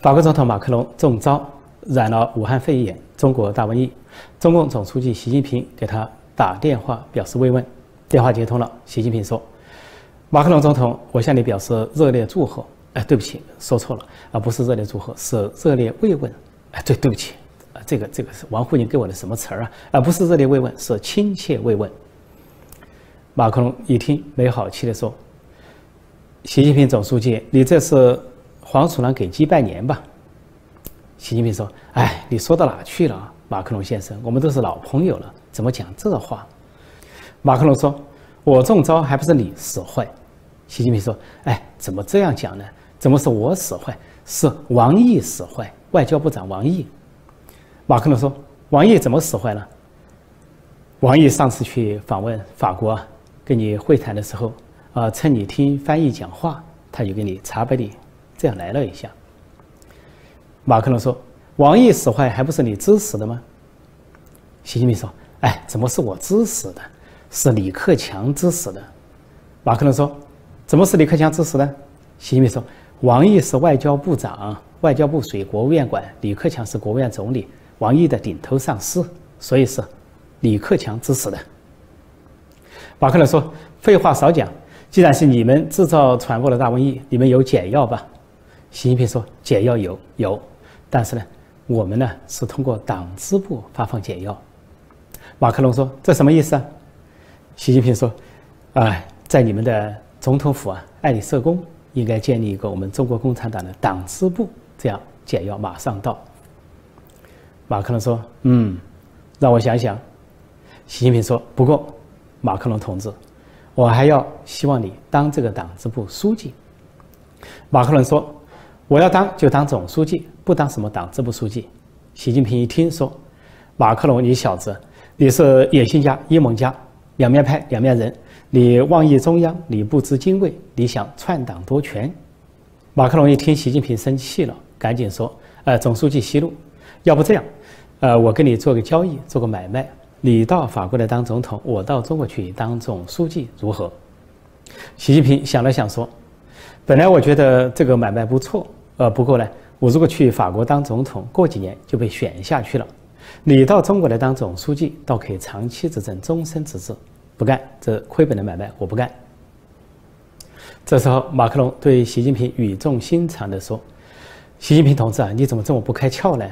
法国总统马克龙中招，染了武汉肺炎，中国大瘟疫。中共总书记习近平给他打电话表示慰问，电话接通了。习近平说：“马克龙总统，我向你表示热烈祝贺。哎，对不起，说错了，而不是热烈祝贺，是热烈慰问。哎，对，对不起，啊，这个这个是王沪宁给我的什么词儿啊？啊不是热烈慰问，是亲切慰问。”马克龙一听，没好气地说：“习近平总书记，你这是？”黄鼠狼给鸡拜年吧。习近平说：“哎，你说到哪去了，马克龙先生？我们都是老朋友了，怎么讲这话？”马克龙说：“我中招还不是你使坏？”习近平说：“哎，怎么这样讲呢？怎么是我使坏？是王毅使坏，外交部长王毅。”马克龙说：“王毅怎么使坏了？”王毅上次去访问法国，跟你会谈的时候，啊，趁你听翻译讲话，他就给你查杯里。这样来了一下，马克龙说：“王毅使坏还不是你指使的吗？”习近平说：“哎，怎么是我指使的？是李克强指使的。”马克龙说：“怎么是李克强指使的？”习近平说：“王毅是外交部长，外交部属于国务院管，李克强是国务院总理，王毅的顶头上司，所以是李克强指使的。”马克龙说：“废话少讲，既然是你们制造传播的大瘟疫，你们有解药吧？”习近平说：“解药有有，但是呢，我们呢是通过党支部发放解药。”马克龙说：“这什么意思啊？”习近平说：“哎，在你们的总统府啊，爱丽舍宫应该建立一个我们中国共产党的党支部，这样解药马上到。”马克龙说：“嗯，让我想想。”习近平说：“不过，马克龙同志，我还要希望你当这个党支部书记。”马克龙说。我要当就当总书记，不当什么党支部书记。习近平一听说，马克龙，你小子，你是野心家、阴谋家，两面派、两面人，你妄议中央，你不知敬畏，你想篡党夺权。马克龙一听习近平生气了，赶紧说：“呃，总书记息怒，要不这样，呃，我跟你做个交易，做个买卖，你到法国来当总统，我到中国去当总书记，如何？”习近平想了想说：“本来我觉得这个买卖不错。”呃，不过呢，我如果去法国当总统，过几年就被选下去了。你到中国来当总书记，倒可以长期执政、终身执政。不干这亏本的买卖，我不干。这时候，马克龙对习近平语重心长地说：“习近平同志啊，你怎么这么不开窍呢？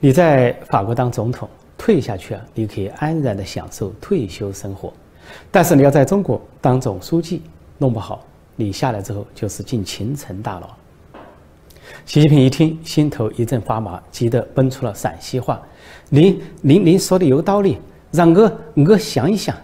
你在法国当总统，退下去啊，你可以安然地享受退休生活。但是你要在中国当总书记，弄不好你下来之后就是进秦城大牢。”习近平一听，心头一阵发麻，急得蹦出了陕西话：“您您您说的有道理，让我我想一想。”